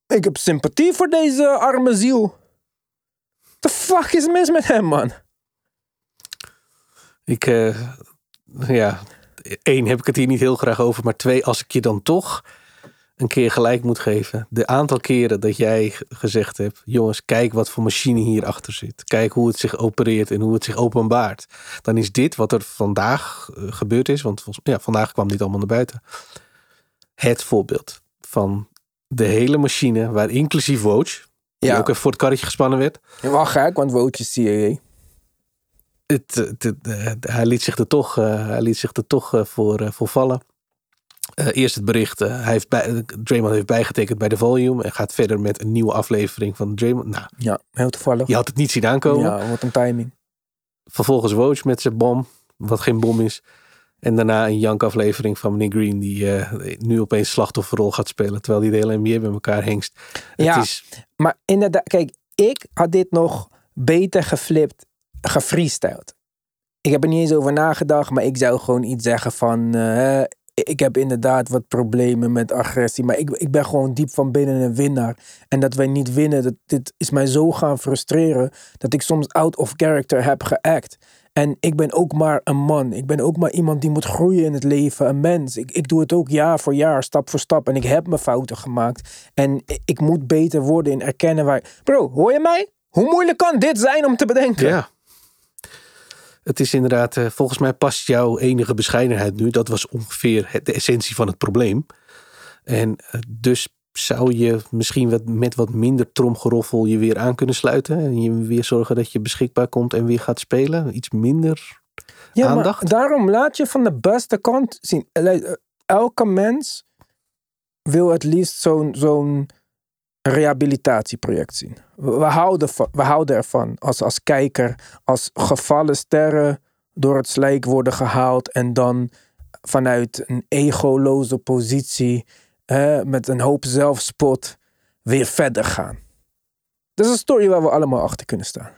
ik heb sympathie voor deze arme ziel. The fuck is mis met hem, man? Ik, eh, ja, één heb ik het hier niet heel graag over, maar twee, als ik je dan toch een keer gelijk moet geven. De aantal keren dat jij gezegd hebt, jongens, kijk wat voor machine hierachter zit. Kijk hoe het zich opereert en hoe het zich openbaart. Dan is dit wat er vandaag eh, gebeurd is, want volgens, ja, vandaag kwam dit allemaal naar buiten. Het voorbeeld van de hele machine, waar inclusief Woj, die Ja. ook even voor het karretje gespannen werd. Wel gek, want Woutjes CAA. Het, het, het, eh, hij liet zich er toch, eh, hij liet zich er toch eh, voor, voor vallen. Eerst het bericht. hij heeft bij, Draymond heeft bijgetekend bij de volume. En gaat verder met een nieuwe aflevering van Draymond. Nou, Ja, heel toevallig. je had het niet zien aankomen. Ja, wat een timing. Vervolgens Woj met zijn bom. Wat geen bom is. En daarna een jank aflevering van meneer Green. Die nu opeens slachtofferrol gaat spelen. Terwijl die de hele NBA bij elkaar hengst. Ja. Het is, Maar inderdaad, kijk, ik had dit nog beter geflipt, gefreestyled. Ik heb er niet eens over nagedacht, maar ik zou gewoon iets zeggen van... eh, ik heb inderdaad wat problemen met agressie, maar ik, ik ben gewoon diep van binnen een winnaar. En dat wij niet winnen, dat, dit is mij zo gaan frustreren... dat ik soms out of character heb geact. En ik ben ook maar een man. Ik ben ook maar iemand die moet groeien in het leven. Een mens. Ik, ik doe het ook jaar voor jaar, stap voor stap. En ik heb mijn fouten gemaakt. En ik moet beter worden in erkennen waar... Bro, hoor je mij? Hoe moeilijk kan dit zijn om te bedenken? Ja. Het is inderdaad, eh, volgens mij past jouw enige bescheidenheid nu. Dat was ongeveer de essentie van het probleem. En eh, dus zou je misschien wat, met wat minder tromgeroffel je weer aan kunnen sluiten. En je weer zorgen dat je beschikbaar komt en weer gaat spelen. Iets minder. Ja, aandacht. maar daarom laat je van de beste kant zien. Eh, Elke mens wil het liefst zo'n zo'n rehabilitatieproject zien. We, houden, we houden ervan als, als kijker, als gevallen sterren door het slijk worden gehaald en dan vanuit een egoloze positie met een hoop zelfspot weer verder gaan. Dat is een story waar we allemaal achter kunnen staan.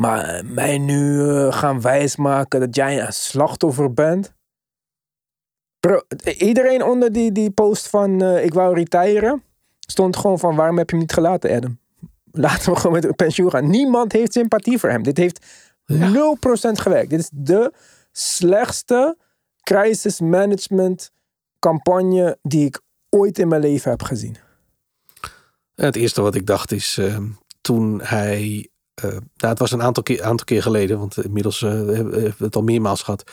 Maar eh, mij nu eh, gaan wijsmaken dat jij een slachtoffer bent. Bro, iedereen onder die, die post van eh, ik wou retiren, stond gewoon van waarom heb je hem niet gelaten, Adam? Laten we gewoon met pensioen gaan. Niemand heeft sympathie voor hem. Dit heeft 0% gewerkt. Dit is de slechtste crisis management campagne die ik ooit in mijn leven heb gezien. Het eerste wat ik dacht is uh, toen hij. Uh, nou, het was een aantal keer, aantal keer geleden, want inmiddels uh, hebben we het al meermaals gehad.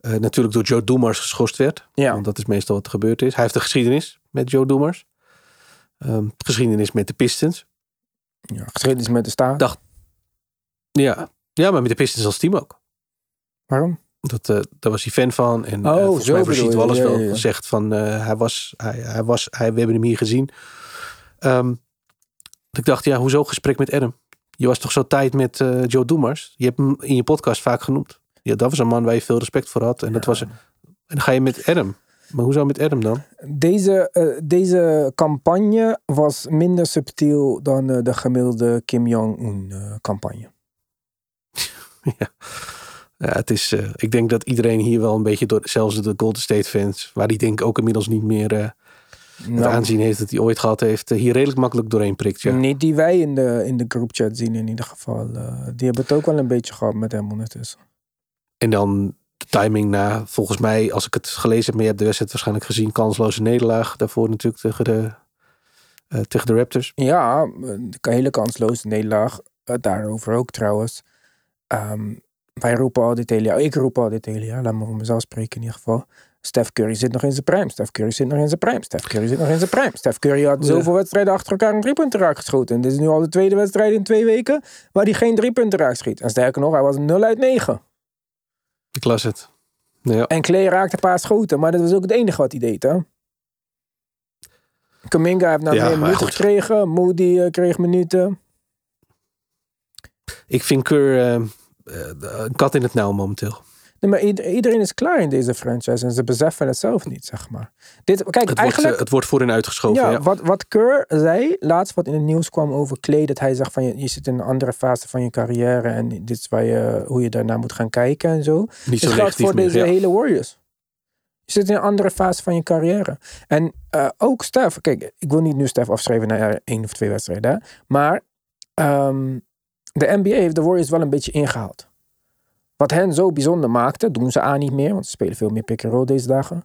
natuurlijk door Joe Doemers geschorst werd. Ja. Want dat is meestal wat er gebeurd is. Hij heeft een geschiedenis met Joe Doemers. Um, geschiedenis met de Pistons. Ja, geschiedenis met de staat. Dacht, ja. ja, maar met de Pistons als team ook. Waarom? Dat, uh, daar was hij fan van. En oh, uh, volgens mij heeft Wallace ja, wel ja, ja. gezegd van uh, hij was, hij, hij was, hij, we hebben hem hier gezien. Um, ik dacht, ja, hoezo gesprek met Adam? Je was toch zo tijd met Joe Doemers? Je hebt hem in je podcast vaak genoemd. Ja, dat was een man waar je veel respect voor had. En, dat was, en dan ga je met Adam. Maar hoezo met Adam dan? Deze, uh, deze campagne was minder subtiel dan uh, de gemiddelde Kim Jong-un uh, campagne. ja. ja, het is. Ik denk dat iedereen hier wel een beetje door, zelfs de Golden State fans, waar die denk ik ook inmiddels niet meer uh, nou, het aanzien heeft dat hij ooit gehad heeft, hier redelijk makkelijk doorheen prikt. Ja. Niet die wij in de, in de groupchat zien in ieder geval. Die hebben het ook wel een beetje gehad met hem ondertussen. En dan de timing na, volgens mij, als ik het gelezen heb, maar je hebt de wedstrijd waarschijnlijk gezien, kansloze nederlaag. Daarvoor natuurlijk tegen de, uh, tegen de Raptors. Ja, een hele kansloze nederlaag. Uh, daarover ook trouwens. Um, wij roepen al dit hele jaar, ik roep al dit hele jaar, laat me voor mezelf spreken in ieder geval. Steph Curry zit nog in zijn prime. Steph Curry zit nog in zijn prime. Steph Curry zit nog in zijn prime. Steph Curry had zoveel ja. wedstrijden achter elkaar een driepunten raak geschoten. En dit is nu al de tweede wedstrijd in twee weken waar hij geen driepunten raak schiet. En sterker nog, hij was 0 uit 9. Ik las het. Ja. En Clay raakte een paar schoten, maar dat was ook het enige wat hij deed, hè? Kaminga heeft nou Ja, meer minuten goed. gekregen. Moody uh, kreeg minuten. Ik vind Keur uh, een kat in het nauw momenteel. Nee, maar ieder- iedereen is klaar in deze franchise en ze beseffen het zelf niet, zeg maar. Dit, kijk, Het wordt, eigenlijk... eh, het wordt voor en uitgeschoven. ja, Ja, Wat, wat Keur zei, laatst wat in het nieuws kwam over Clay, dat hij zegt van je, je zit in een andere fase van je carrière en dit is waar je, hoe je daarna moet gaan kijken en zo. Niet zo geldt voor meer. deze ja. hele Warriors. Je zit in een andere fase van je carrière. En eh, ook Stef, kijk, ik wil niet nu Stef afschrijven naar één of twee wedstrijden, hè, maar ehm, de NBA heeft de Warriors wel een beetje ingehaald. Wat hen zo bijzonder maakte, doen ze aan niet meer, want ze spelen veel meer pick-and-roll deze dagen.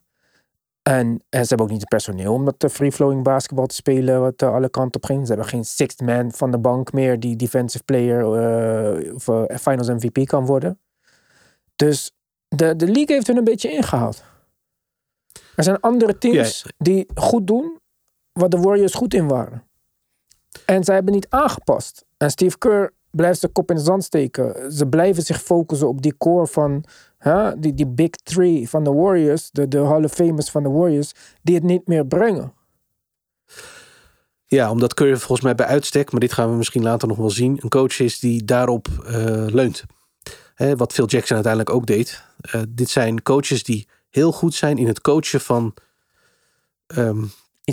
En, en ze hebben ook niet het personeel om dat free-flowing basketbal te spelen, wat uh, alle kanten op ging. Ze hebben geen sixth man van de bank meer die defensive player uh, of uh, finals MVP kan worden. Dus de, de league heeft hun een beetje ingehaald. Er zijn andere teams die goed doen wat de Warriors goed in waren. En zij hebben niet aangepast. En Steve Kerr blijft zijn kop in de zand steken. Ze blijven zich focussen op die core van hè, die, die big three van de Warriors, de, de Hall of Famers van de Warriors, die het niet meer brengen. Ja, omdat Curry volgens mij bij uitstek, maar dit gaan we misschien later nog wel zien, een coach is die daarop eh, leunt. Hè, wat Phil Jackson uiteindelijk ook deed. Eh, dit zijn coaches die heel goed zijn in het coachen van ehm,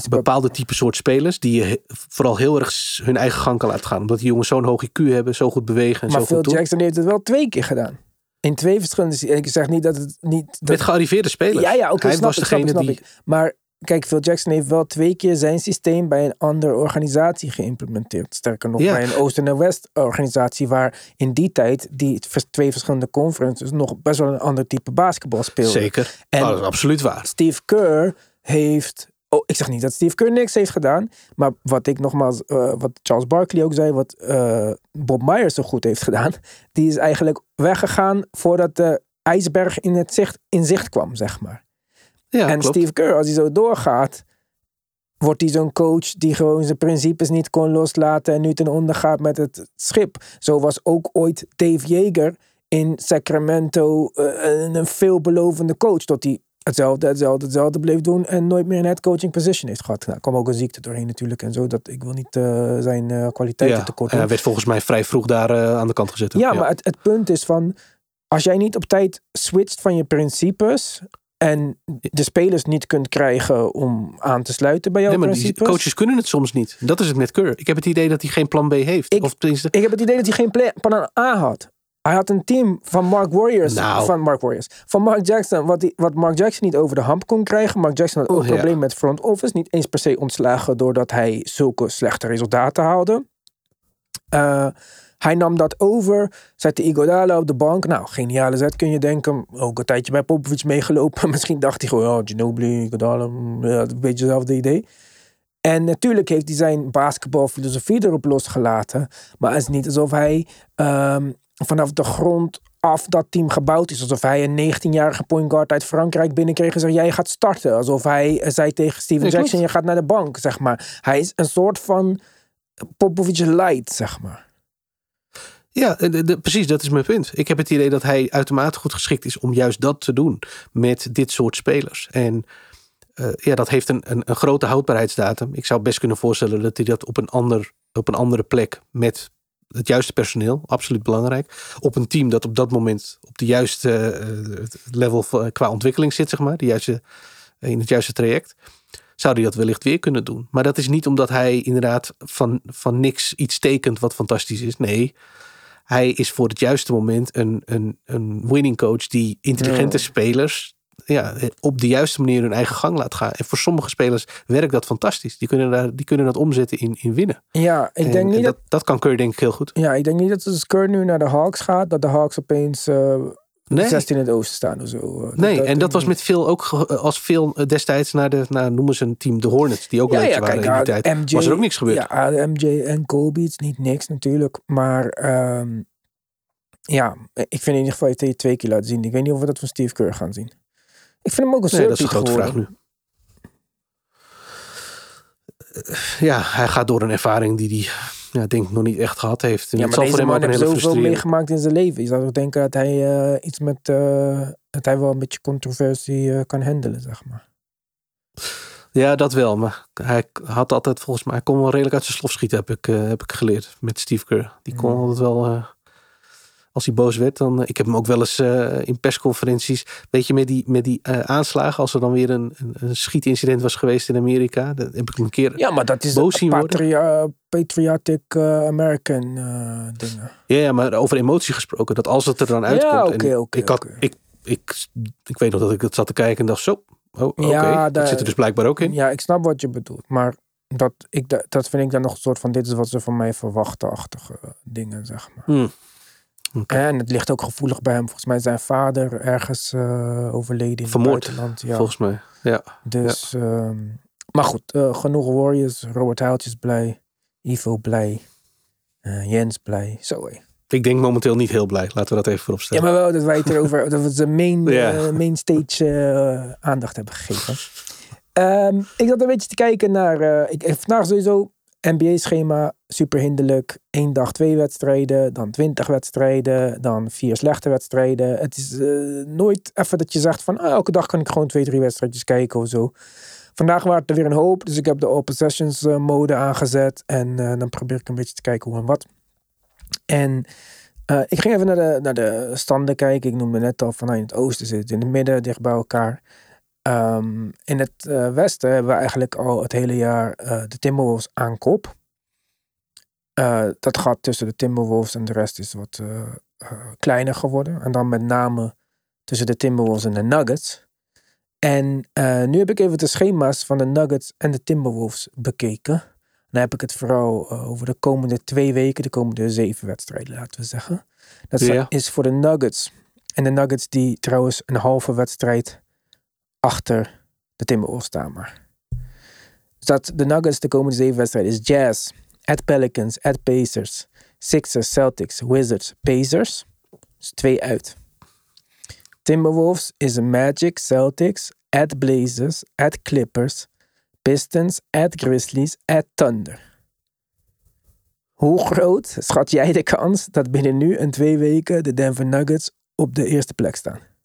Bepaalde type soort spelers. Die je vooral heel erg hun eigen gang kan laten gaan. Omdat die jongens zo'n hoog IQ hebben, zo goed bewegen en Maar zo Phil goed. Jackson heeft het wel twee keer gedaan. In twee verschillende... Ik zeg niet dat het niet... Dat, Met gearriveerde spelers. Ja, ja, oké, Hij snap was ik, degene snap die... ik. Maar kijk, Phil Jackson heeft wel twee keer zijn systeem bij een andere organisatie geïmplementeerd. Sterker nog, Ja. bij een Oost- en West organisatie waar in die tijd die twee verschillende conferences nog best wel een ander type basketbal speelden. Zeker. En- Oh, dat is absoluut waar. Steve Kerr heeft. Oh, ik zeg niet dat Steve Kerr niks heeft gedaan. Maar wat ik nogmaals, eh, wat Charles Barkley ook zei, wat eh, Bob Myers zo goed heeft gedaan. Die is eigenlijk weggegaan voordat de ijsberg in, het zicht, in zicht kwam, zeg maar. Ja, en klopt. Steve Kerr, als hij zo doorgaat, wordt hij zo'n coach die gewoon zijn principes niet kon loslaten en nu ten onder gaat met het schip. Zo was ook ooit Dave Yeager in Sacramento eh, een, een veelbelovende coach, tot hij hetzelfde, hetzelfde, hetzelfde bleef doen en nooit meer een head coaching position heeft gehad. Nou, kwam ook een ziekte doorheen natuurlijk en zo, dat ik wil niet eh, zijn eh, kwaliteiten Ja, tekort en doen. hij werd volgens mij vrij vroeg daar eh, aan de kant gezet. Ja, maar het, het punt is van, als jij niet op tijd switcht van je principes en de spelers niet kunt krijgen om aan te sluiten bij jouw Nee, maar die principes. coaches kunnen het soms niet. Dat is het met Keur. Ik heb het idee dat hij geen plan B heeft. Ik- of tenminste, Ik heb het idee dat hij geen pla- plan A had. Hij had een team van Mark Warriors. Nou. Van Mark Warriors. Van Mark Jackson. Wat, die, wat Mark Jackson niet over de hamp kon krijgen. Mark Jackson had ook Oh, een ja. probleem met front office. Niet eens per se ontslagen doordat hij zulke slechte resultaten haalde. Eh, Hij nam dat over, zette Iguodala op de bank. Nou, geniale zet kun je denken. Ook een tijdje bij Popovic meegelopen. Misschien dacht hij gewoon, oh, Ginobili, Iguodala, mm, een beetje hetzelfde idee. En natuurlijk heeft hij zijn basketbalfilosofie erop losgelaten. Maar het is niet alsof hij ehm, vanaf de grond af dat team gebouwd is. Alsof hij een 19-jarige point guard uit Frankrijk binnenkreeg en zei: Jij gaat starten. Alsof hij eh, zei tegen Steven klopt. Jackson: Je gaat naar de bank, zeg maar. Hij is een soort van Popovic light, zeg maar. Ja, de- de- precies, dat is mijn punt. Ik heb het idee dat hij uitermate goed geschikt is om juist dat te doen met dit soort spelers. En eh, ja, dat heeft een, een, een grote houdbaarheidsdatum. Ik zou best kunnen voorstellen dat hij dat op een, ander, op een andere plek met het juiste personeel, absoluut belangrijk, op een team dat op dat moment op de juiste eh, level van- qua ontwikkeling zit, zeg maar, de juiste, in het juiste traject, zou hij dat wellicht weer kunnen doen. Maar dat is niet omdat hij inderdaad van, van niks iets tekent wat fantastisch is. Nee, hij is voor het juiste moment een, een, een winning coach die intelligente Ja. spelers ja, op de juiste manier hun eigen gang laat gaan. En voor sommige spelers werkt dat fantastistisch. Die kunnen, daar, die kunnen dat omzetten in, in winnen. Ja, ik En- denk en niet dat. dat, dat kan Curry denk ik heel goed. Ja, ik denk niet dat als Curry nu naar de Hawks gaat, dat de Hawks opeens eh Nee. 16 in het oosten staan of zo. Eh, Nee, en dat was met veel ook als veel eh, destijds naar de, naar, noemen ze een team de Hornets, die ook Ja, leuk ja, waren kijk, in die ja, tijd. MJ, was er ook niks gebeurd. Ja, MJ en Kobe, het is niet niks natuurlijk. Maar ehm, ja, ik vind in ieder geval hij twee keer laten zien. Ik weet niet of we dat van Steve Kerr gaan zien. Ik vind hem ook een Nee, dat is een grote vraag nu. Eh, Ja, hij gaat door een ervaring die hij ja, denk ik nog niet echt gehad heeft. En Ja, maar deze man een heeft zoveel meegemaakt in zijn leven. Je zou toch denken dat hij eh, iets met... eh, dat hij wel een beetje controversie kan handelen, zeg maar. Ja, dat wel. Maar hij had altijd volgens mij... Hij kon wel redelijk uit zijn slof schieten, heb ik, heb ik geleerd. Met Steve Kerr. Die kon Mm. altijd wel... als hij boos werd, dan... eh, ik heb hem ook wel eens eh, in persconferenties... Weet je, met die, met die eh, aanslagen... Als er dan weer een, een, een schietincident was geweest in Amerika... Dat heb ik hem een keer... Ja, maar dat is Boos worden? patria- patriotic American dingen. Ja, ja, maar over emotie gesproken. Dat als het er dan uitkomt. Ja, oké, oké, ik, had, ik, ik, ik weet nog dat ik het zat te kijken en dacht zo. Oh, oké. Ja, dat daar- zit er dus blijkbaar ook in. Ja, ik snap wat je bedoelt. Maar dat, ik, da- dat vind ik dan nog een soort van... Dit is wat ze van mij verwachten-achtige dingen, zeg maar. Hmm. En het ligt ook gevoelig bij hem. Volgens mij is zijn vader ergens eh, overleden in Vermoord, het buitenland. Ja. Volgens mij. Ja. Dus, ehm, maar goed, eh, genoeg Warriors. Robert Huiltjes blij. Ivo blij. eh, Jens blij. Zo hé. Ik denk momenteel niet heel blij. Laten we dat even voorop Ja, maar wel dat wij het erover, dat we de main, main stage aandacht hebben gegeven. Ehm, ik zat een beetje te kijken naar, ik, ik- vandaag sowieso NBA-schema, super hinderlijk. Eén dag twee wedstrijden, dan twintig wedstrijden, dan vier slechte wedstrijden. Het is eh, nooit even dat je zegt van, ah, elke dag kan ik gewoon twee, drie wedstrijdjes kijken of zo. Vandaag waren er weer een hoop, dus ik heb de All Possessions eh, mode aangezet. En eh, dan probeer ik een beetje te kijken hoe en wat. En ik ging even naar de, naar de standen kijken. Ik noemde net al van nou, in het oosten zit in het midden, dicht bij elkaar. Ehm, in het eh, westen hebben we eigenlijk al het hele jaar eh, de Timberwolves aan kop. Eh, dat gat tussen de Timberwolves en de rest is wat kleiner geworden. En dan met name tussen de Timberwolves en de Nuggets. En nu heb ik even de schema's van de Nuggets en de Timberwolves bekeken. Dan heb ik het vooral over de komende twee weken, de komende zeven wedstrijden, laten we zeggen. Dat Ja. is voor de Nuggets. En de Nuggets die trouwens een halve wedstrijd achter de Timberwolves staan maar. Dus dat de Nuggets de komende zeven wedstrijden is Jazz, at Pelicans, at Pacers, Sixers, Celtics, Wizards, Pacers. Dus twee uit. Timberwolves is Magic, Celtics, at Blazers, at Clippers, Pistons, at Grizzlies, at Thunder. Hoe groot schat jij de kans dat binnen nu en twee weken de Denver Nuggets op de eerste plek staan?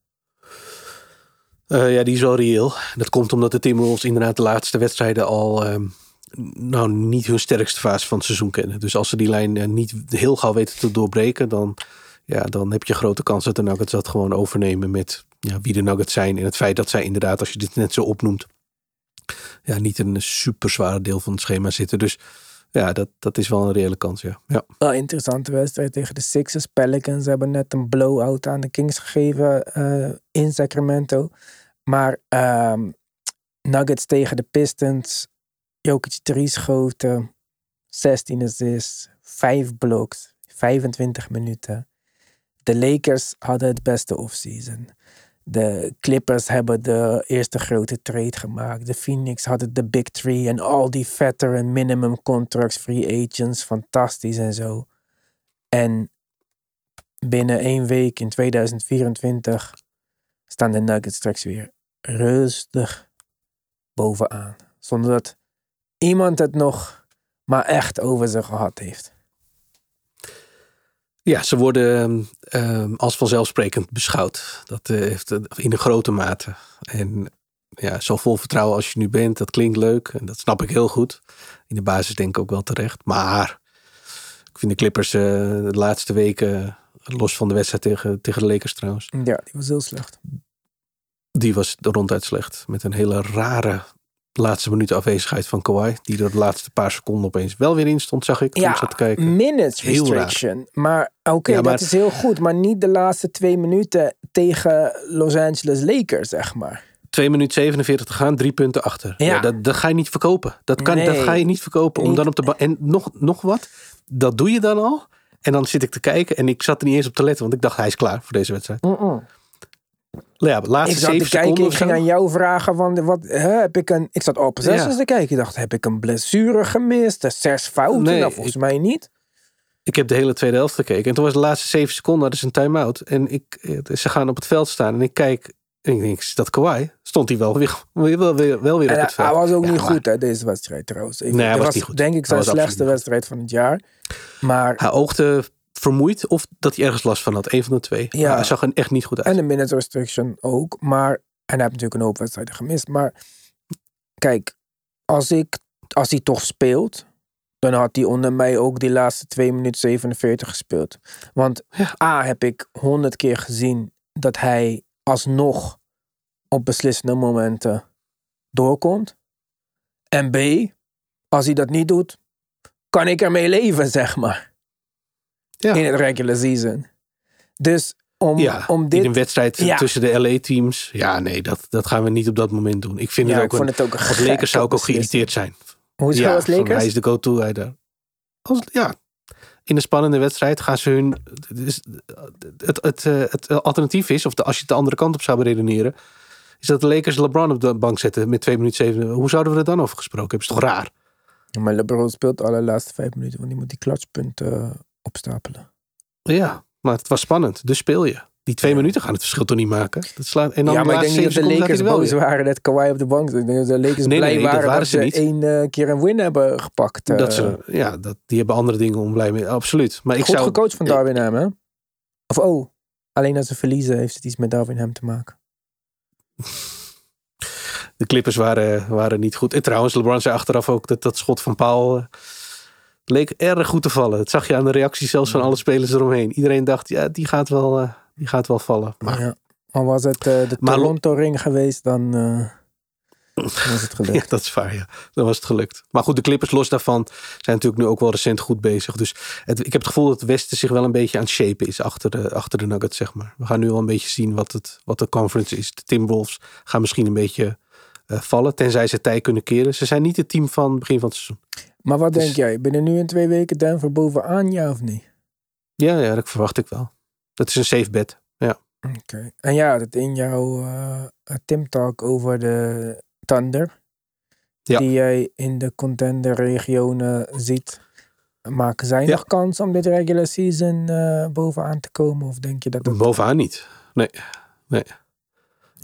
Eh, ja, die is wel reëel. Dat komt omdat de Timberwolves inderdaad de laatste wedstrijden al... ehm, nou, niet hun sterkste fase van het seizoen kennen. Dus als ze die lijn eh, niet heel gauw weten te doorbreken... dan, ja, dan heb je grote kans dat de Nuggets dat gewoon overnemen... met ja, wie de Nuggets zijn. En het feit dat zij inderdaad, als je dit net zo opnoemt... ja, niet een super zware deel van het schema zitten. Dus ja, dat, dat is wel een reële kans, ja. ja. Wel interessante wedstrijd tegen de Sixers. Pelicans hebben net een blowout aan de Kings gegeven eh, in Sacramento. Maar ehm, Nuggets tegen de Pistons. Jokic drie schoten. 16 assists. 5 blocks. 25 minuten. De Lakers hadden het beste offseason. De Clippers hebben de eerste grote trade gemaakt. De Phoenix hadden de Big Three en al die veteran minimum contracts, free agents, fantastisch en zo. En binnen één week in 2024 staan de Nuggets straks weer rustig bovenaan. Zonder dat iemand het nog maar echt over zich gehad heeft. Ja, ze worden um, als vanzelfsprekend beschouwd. Dat uh, heeft in een grote mate. En ja, zo vol vertrouwen als je nu bent, dat klinkt leuk. En dat snap ik heel goed. In de basis denk ik ook wel terecht. Maar ik vind de Clippers uh, de laatste weken, los van de wedstrijd tegen, tegen de Lakers trouwens. Ja, die was heel slecht. Die was ronduit slecht. Met een hele rare laatste minuut afwezigheid van Kawhi. Die er de laatste paar seconden opeens wel weer in stond, zag ik. Ja, zat te kijken. minutes restriction. Maar oké, okay, ja, dat is heel goed. Maar niet de laatste twee minuten tegen Los Angeles Lakers, zeg maar. 2 minuten 47 te gaan, drie punten achter. Ja. ja dat, dat, ga je niet verkopen. Dat, kan, nee, dat ga je niet verkopen. Om niet. dan op de en nog, nog wat, dat doe je dan al. En dan zit ik te kijken en ik zat er niet eens op te letten, want ik dacht hij is klaar voor deze wedstrijd. Mm -mm. Ja, laatste ik zat te kijken, ik ging aan jou vragen van wat hè, heb ik een. Ik zat op zes ja. te kijken. Ik dacht, heb ik een blessure gemist? Zes fouten? Nee, nou, volgens ik, mij niet. Ik heb de hele tweede helft gekeken. En toen was de laatste zeven seconden, dat is een time-out. En ik, ze gaan op het veld staan en ik kijk. En ik denk, is dat Kawhi? Stond hij wel weer, wel weer, wel weer en op het veld. Hij was ook ja, niet maar... goed hè, deze wedstrijd trouwens. Ik, nee, hij was, was niet goed. denk ik zijn slechtste wedstrijd van het jaar. Maar hij oogde vermoeid of dat hij ergens last van had. Een van de twee. Ja. Maar hij zag er echt niet goed uit. En de minute restriction ook. Maar, en hij heeft natuurlijk een hoop wedstrijden gemist. Maar kijk, als, ik, als hij toch speelt, dan had hij onder mij ook die laatste 2 minuten 47 gespeeld. Want ja. A, heb ik honderd keer gezien dat hij alsnog op beslissende momenten doorkomt. En B, als hij dat niet doet, kan ik ermee leven, zeg maar ja. in het regular season. Dus om, ja, om dit... In een wedstrijd ja. tussen de LA-teams. Ja, nee, dat, dat gaan we niet op dat moment doen. Ik vind ja, het ook, ik vond het ook als Lakers zou ik ook geïrriteerd zijn. Hoe is het als Lakers? Hij is de go-to hij daar. Als, ja, in een spannende wedstrijd gaan ze hun... Het, het, het, het alternatief is, of de, als je het de andere kant op zou beredeneren... is dat de Lakers LeBron op de bank zetten met 2 minuten 7. Hoe zouden we er dan over gesproken hebben? Is toch raar? Maar LeBron speelt alle laatste vijf minuten, want die moet die klatspunten opstapelen. Ja, maar het was spannend. Dus speel je. Die twee ja. minuten gaan het verschil toch niet maken? Dat slaat, en dan ja, maar ik denk niet dat de Lakers boos waren dat Kawhi op de bank. Ik denk dat de Lakers nee, blij nee, waren dat, waren dat ze, niet. één uh, keer een win hebben gepakt. Uh. Dat ze, ja, dat, die hebben andere dingen om blij mee. Absoluut. Maar ik Goed zou, gecoacht van Darwin Ham, hè? Of oh, alleen als ze verliezen heeft het iets met Darwin Ham te maken. De Clippers waren, waren niet goed. En trouwens, LeBron zei achteraf ook dat dat schot van Paul... Uh, leek erg goed te vallen. Dat zag je aan de reacties zelfs van alle spelers eromheen. Iedereen dacht, ja, die gaat wel, uh, die gaat wel vallen. Maar, ja. Al was het uh, de Toronto-ring geweest, dan uh, was het gelukt. ja, dat is waar, ja. Dan was het gelukt. Maar goed, de Clippers los daarvan zijn natuurlijk nu ook wel recent goed bezig. Dus het, ik heb het gevoel dat het Westen zich wel een beetje aan het shapen is achter de, achter de Nuggets, zeg maar. We gaan nu wel een beetje zien wat, het, wat de conference is. De Timberwolves gaan misschien een beetje vallen, tenzij ze tij kunnen keren. Ze zijn niet het team van het begin van het seizoen. Maar wat dus, denk jij? Binnen nu in twee weken Denver bovenaan, ja of niet? Ja, ja, dat verwacht ik wel. Dat is een safe bet. Ja. Oké. Okay. En ja, dat in jouw uh, Tim Talk over de Thunder. Ja. Die jij in de contender regionen ziet. Maken zij ja. nog kans om dit regular season uh, bovenaan te komen? Of denk je dat... Het... Bovenaan niet. Nee. Nee.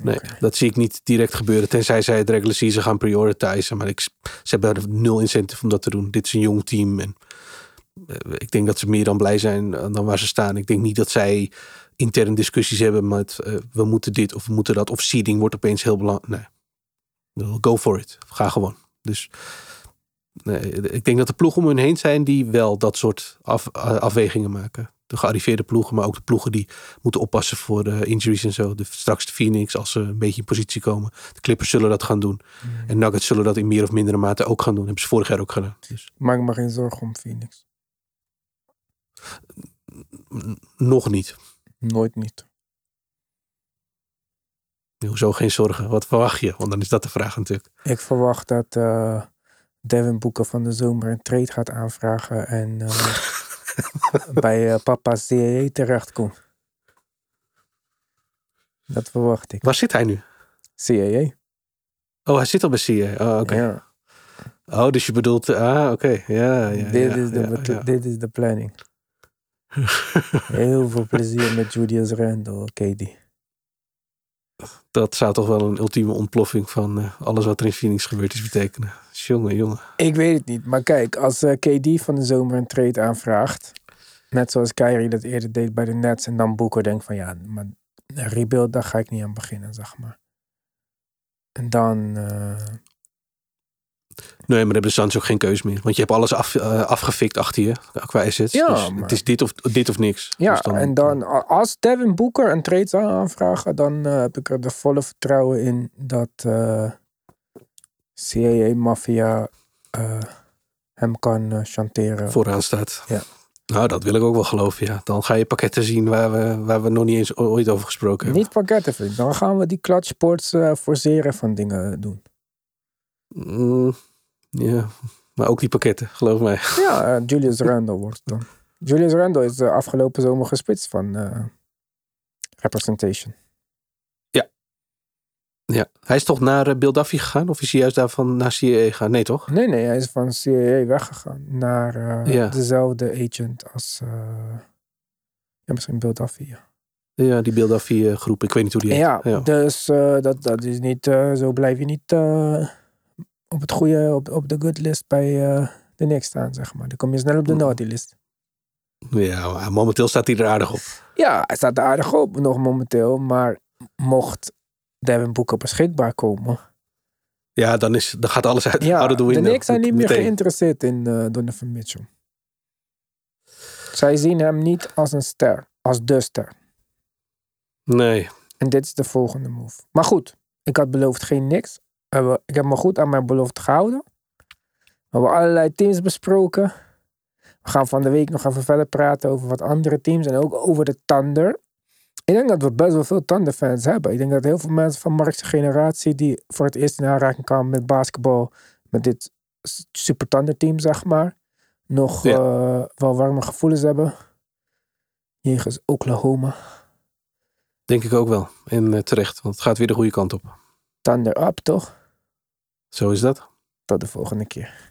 Nee, okay. dat zie ik niet direct gebeuren. Tenzij zij het regular season gaan prioritizen. Maar ik, ze hebben nul incentive om dat te doen. Dit is een jong team. En uh, ik denk dat ze meer dan blij zijn dan waar ze staan. Ik denk niet dat zij intern discussies hebben met uh, we moeten dit of we moeten dat. Of seeding wordt opeens heel belangrijk. Nee. Go for it. Ga gewoon. Dus nee, ik denk dat de ploegen om hun heen zijn die wel dat soort af, afwegingen maken de gearriveerde ploegen, maar ook de ploegen die moeten oppassen voor de injuries en zo. De, straks de Phoenix, als ze een beetje in positie komen. De Clippers zullen dat gaan doen. Mm. En Nuggets zullen dat in meer of mindere mate ook gaan doen. hebben ze vorig jaar ook gedaan. Dus. Maak me geen zorgen om Phoenix. Nog niet. Nooit niet. Hoezo geen zorgen? Wat verwacht je? Want dan is dat de vraag natuurlijk. Ik verwacht dat uh, Devin Boeken van de zomer een trade gaat aanvragen. En uh, bij eh, papa CIA terechtkomt. Dat verwacht ik. Waar zit hij nu? CIA. Oh, hij zit al bij CIA. Oh, oké. Ja. Oh, dus je bedoelt... Ah, oké. Ja, ja, dit, ja, is de, ja, dit is de planning. Heel veel plezier met Julius Randle, KD. Dat zou toch wel een ultieme ontploffing van eh, alles wat er in Phoenix gebeurd is betekenen. Jongen, jongen. Ik weet het niet, maar kijk, als eh, KD van de zomer een trade aanvraagt, net zoals Kyrie dat eerder deed bij de Nets en dan Boeker denkt van ja, maar rebuild, daar ga ik niet aan beginnen, zeg maar. En dan, eh, Nee, maar dan hebben de Suns ook geen keus meer. Want je hebt alles af, eh, afgefikt achter je qua assets. Ja, dus maar- Het is dit of, dit of niks. ja, Dus dan- en dan als Devin Booker een trade zou aanvragen, dan eh, heb ik er de volle vertrouwen in dat Mafia eh, hem kan chanteren. vooraan staat. Ja. Nou, dat wil ik ook wel geloven, ja. Dan ga je pakketten zien waar we, waar we nog niet eens ooit over gesproken hebben. Niet pakketten, vriend. Dan gaan we die clutch sports eh forceren van dingen doen. Mm, ja, maar ook die pakketten, geloof mij. Ja, eh, Julius Randle wordt het dan. Julius Randle is de afgelopen zomer gespitst van eh, representation. Ja. Hij is toch naar eh, Bill Duffy gegaan? Of is hij juist daarvan naar CIA gegaan? Nee, toch? Nee, nee, hij is van CIA weggegaan naar eh, Ja. dezelfde agent als. eh, ja, misschien Bill Duffy. Ja, Ja, die Bill Duffy eh, groep. Ik weet niet hoe die heet. ja, ja. dus eh, dat, dat is niet. eh, zo blijf je niet eh, op het goede, op, op de good list bij eh, de Knicks staan, zeg maar. Dan kom je snel op de Mm. naughty list. Ja, momenteel staat hij er aardig op. Ja, hij staat er aardig op nog momenteel. Maar mocht Devin Booker beschikbaar komen. Ja, dan, is, dan gaat alles uit. Ja, de. Knicks zijn niet meer geïnteresseerd in eh Donovan Mitchell. Zij zien hem niet als een ster, als de ster. Nee, En dit is de volgende move. Maar goed, ik had beloofd geen niks. Ik heb me goed aan mijn belofte gehouden. We hebben allerlei teams besproken. We gaan van de week nog even verder praten over wat andere teams en ook over de Thunder. Ik denk dat we best wel veel Thunder-fans hebben. Ik denk dat heel veel mensen van Mark's generatie die voor het eerst in aanraking kwamen met basketbal, met dit super Thunder-team, zeg maar, nog Ja. eh, wel warme gevoelens hebben. Jegens Oklahoma. denk ik ook wel. En eh, terecht, want het gaat weer de goede kant op. Thunder up, toch? Zo is dat. Tot de volgende keer.